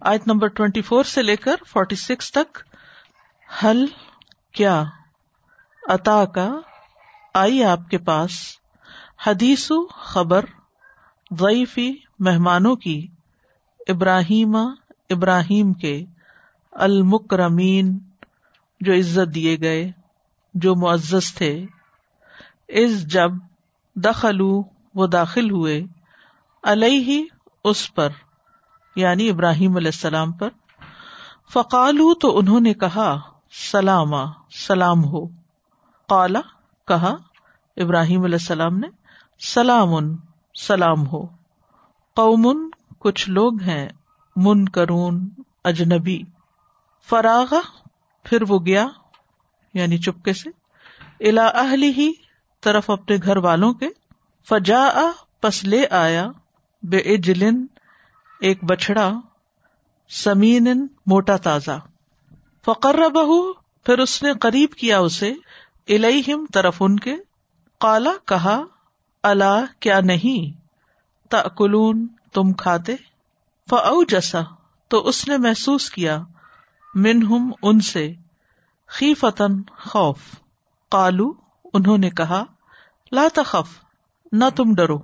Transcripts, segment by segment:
آیت number twenty four سے لے کر فورٹی سکس تک حل کیا؟ عطا کا، آئی آپ کے پاس، حدیث خبر، ضعیفی مہمانوں کی، ابراہیم ابراہیم کے، المکرمین جو عزت دیے گئے، جو معزز تھے۔ اس جب دخلو وہ داخل ہوئے، علیہ اس پر۔ یعنی ابراہیم علیہ السلام پر فقالو تو انہوں نے کہا سلام سلام ہو۔ قالا، کہا، ابراہیم علیہ السلام نے سلام سلام ہو۔ قومن، کچھ لوگ ہیں من کرون اجنبی۔ فراغ پھر وہ گیا یعنی چپکے سے الا اہلی ہی طرف اپنے گھر والوں کے۔ فجا پس لے آیا بے اجلن ایک بچڑا سمین موٹا تازہ۔ فقر بہو پھر اس نے قریب کیا اسے۔ الہم طرف ان کے۔ کالا کہا اللہ کیا نہیں؟ تکلون تم کھاتے؟ فاؤ جسا تو اس نے محسوس کیا۔ منہم، ان سے۔ خی فتن خوف۔ کالو انہوں نے کہا، لا تخف، نہ تم ڈرو۔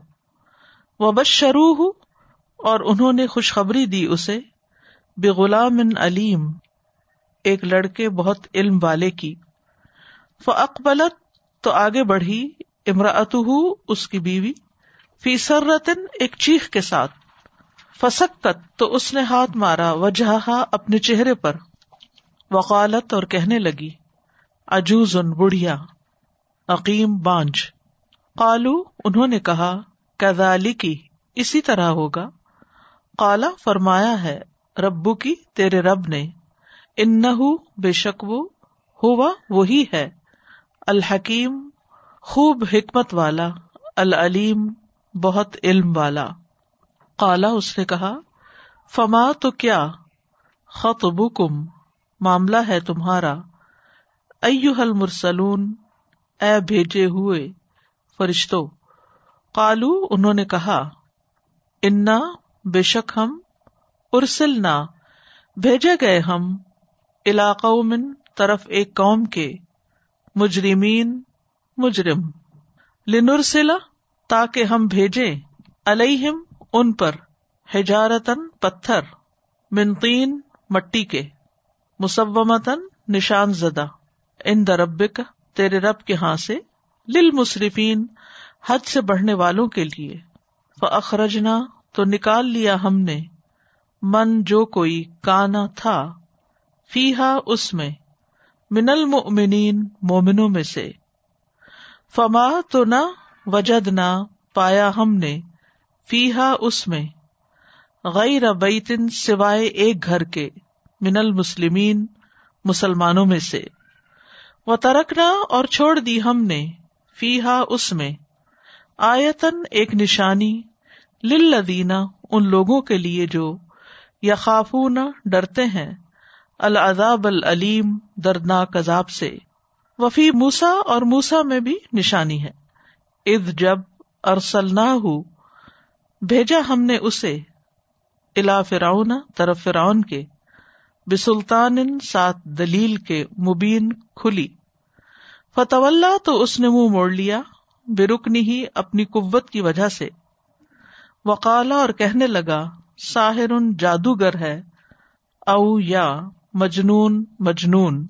وہ بس شروع اور انہوں نے خوشخبری دی اسے بے غلام علیم، ایک لڑکے بہت علم والے کی۔ فقبلت تو آگے بڑھی امراۃ اس کی بیوی، فی سرتن، ایک چیخ کے ساتھ۔ فسکت، تو اس نے ہاتھ مارا وجہ اپنے چہرے پر۔ وقالت اور کہنے لگی اجوز ان بڑھیا، عقیم، بانج۔ قالو، انہوں نے کہا کدالی کی اسی طرح ہوگا۔ کالا فرمایا ہے، ربو کی تیرے رب نے۔ ان بے شک وہ، ہوا وہی ہے۔ الحکیم، خوب حکمت والا۔ العلیم، بہت علم والا۔ کالا اس نے کہا، فما تو کیا؟ خط کم معاملہ ہے تمہارا۔ حل مرسلون اے بھیجے ہوئے فرشتو کالو انہوں نے کہا، انا بے شک ہم ارسل نہ بھیجے گئے ہم علاقوں من طرف ایک قوم کے مجرمین، مجرم۔ لنرسلا تاکہ ہم بھیجے علیہم، ان پر ہجارتن پتھر منتین مٹی کے۔ مسومتن نشان زدہ۔ ان دربک تیرے رب کے ہاں سے لل مصرفین حد سے بڑھنے والوں کے لیے۔ فخرجنا تو نکال لیا ہم نے۔ من جو کوئی کانا تھا فیحا اس میں۔ من المؤمنین، مومنوں میں سے۔ فما تو نہ وجد نہ پایا ہم نے۔ فیحا اس میں۔ غیر بیتن سوائے ایک گھر کے۔ من المسلمین، مسلمانوں میں سے۔ وہ ترکنا اور چھوڑ دی ہم نے۔ فیحا اس میں۔ آیتن ایک نشانی۔ لدینہ ان لوگوں کے لیے جو یا خافون ڈرتے ہیں، العذاب العلیم، دردناک عذاب سے۔ وفی موسا اور موسا میں بھی نشانی ہے۔ اد جب ارسل نہ ہو بھیجا ہم نے اسے الا فراؤن طرف فراؤن کے، بسلطان سات دلیل کے مبین کھلی۔ فتح تو اس نے منہ موڑ لیا بے رکنی ہی اپنی قوت کی وجہ سے۔ وکالا اور کہنے لگا، ساحر جادوگر ہے، او یا مجنون مجنون۔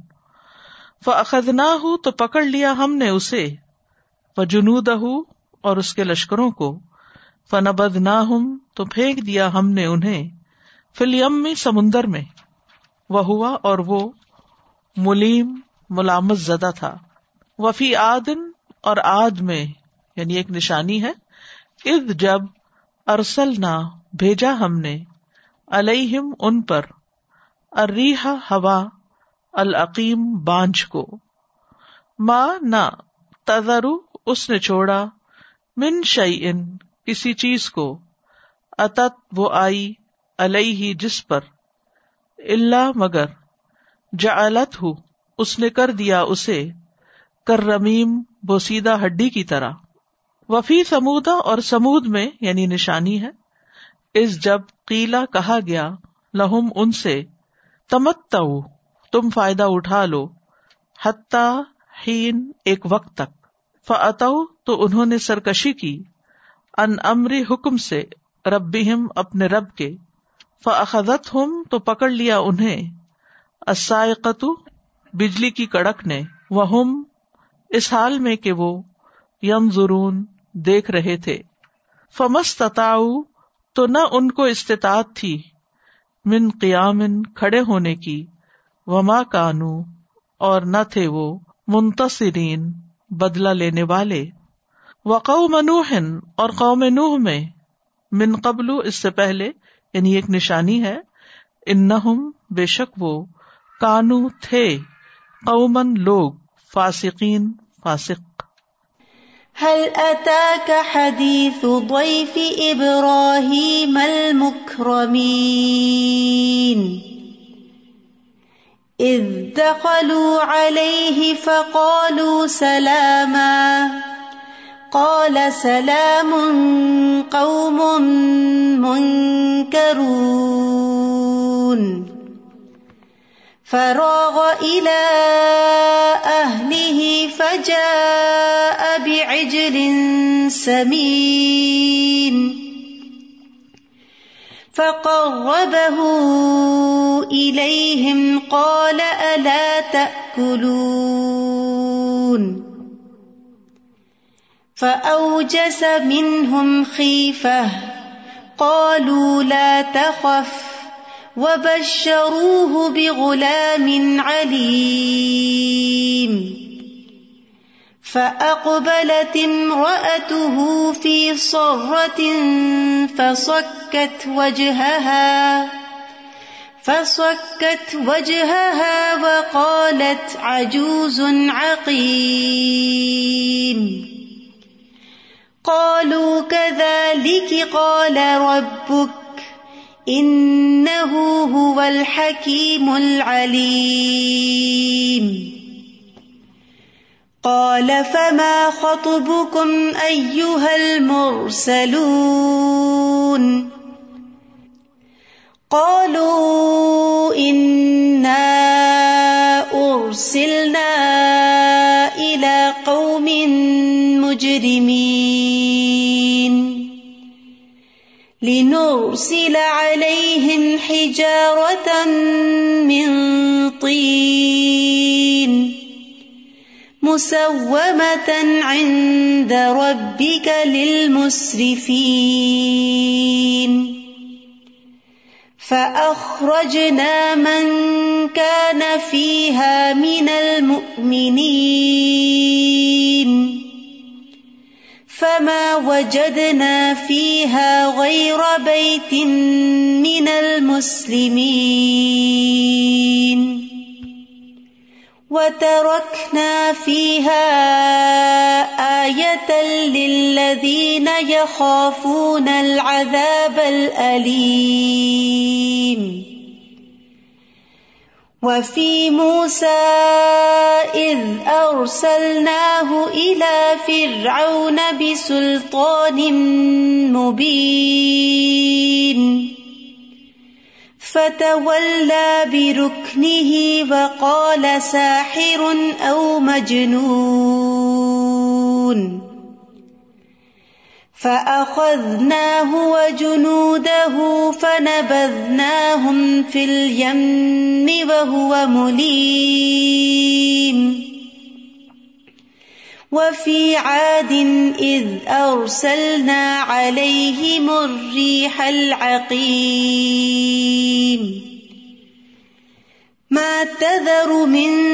فخذ نہ ہوں تو پکڑ لیا ہم نے اسے جنود اور اس کے لشکروں کو۔ فنبد نہ ہوں تو پھینک دیا ہم نے انہیں فلیم میں سمندر میں۔ وہ ہوا اور وہ ملیم، ملامت زدہ تھا۔ وفی آدن اور آد میں یعنی ایک نشانی ہے اد جب ارسل نہ بھیجا ہم نے الم ان پر اریحا ہوا، العقیم بانج کو۔ ماں نہ، تذرو، اس نے چھوڑا، من شعی ان کسی چیز کو۔ اتت، وہ آئی ہی جس پر۔ اللہ مگر جعلت ہو اس نے کر دیا اسے کر رمیم بوسیدہ ہڈی کی طرح۔ وفی سمودا اور سمود میں یعنی نشانی ہے، اس جب قیلا کہا گیا، لہم ان سے تمت تم فائدہ اٹھا لو، حتیٰ ہین ایک وقت تک۔ فتو تو انہوں نے سرکشی کی ان امری حکم سے رب اپنے رب کے۔ فعدت ہم تو پکڑ لیا انہیں۔ بجلی کی کڑک نے۔ وہ اس حال میں کہ وہ یم ضرون دیکھ رہے تھے۔ فمس تو نہ ان کو استطاعت تھی۔ من قیام کھڑے ہونے کی۔ وما کانو اور نہ تھے وہ منتصرین بدلا لینے والے۔ وقو منوہن اور قوم نوح میں۔ من قبل، اس سے پہلے۔ یعنی ایک نشانی ہے۔ ان بے شک وہ کانو تھے۔ قومن لوگ۔ فاسقین فاسق۔ هل أتاك حديث ضيف إبراهيم المكرمين؟ إذ دخلوا عليه فقالوا سلاما. قال سلام قوم منكرون. فراغ إلى أهله فجاء بعجل سمين. فقربه إليهم قال ألا تأكلون. فأوجس منهم خيفة. قالوا لا تخف. وبشروه بغلام عليم. فأقبلت امرأته في صرة فصكت وجهها فصكت وجهها وقالت عجوز عقيم. قالوا كذلك قال ربك إنه هو الحكيم العليم. قال فما خطبكم أيها المرسلون؟ قالوا إنا أرسلنا إلى قوم مجرمين. لنرسل عليهم حجارة من طين مسومة عند ربك للمسرفين. فأخرجنا من كان فيها من المؤمنين. فما وجدنا فيها غير بيت من المسلمين. وتركنا فيها آية للذين يخافون العذاب الأليم. وفي موسى إذ أرسلناه إلى فرعون بسلطان مبين. فتولى بركنه وقال ساحر أو مجنون. فأخذناه وجنوده فنبذناهم في اليم وهو مليم وفي عاد إذ أرسلنا عليهم الريح العقيم ما تذر من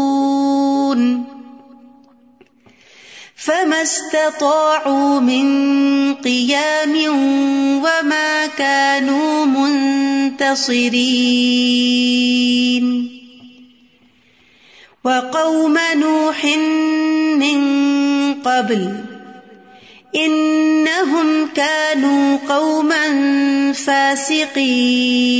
فما استطاعوا من قيام وما كانوا منتصرين وقوم نوح من قبل انهم كانوا قوما فاسقين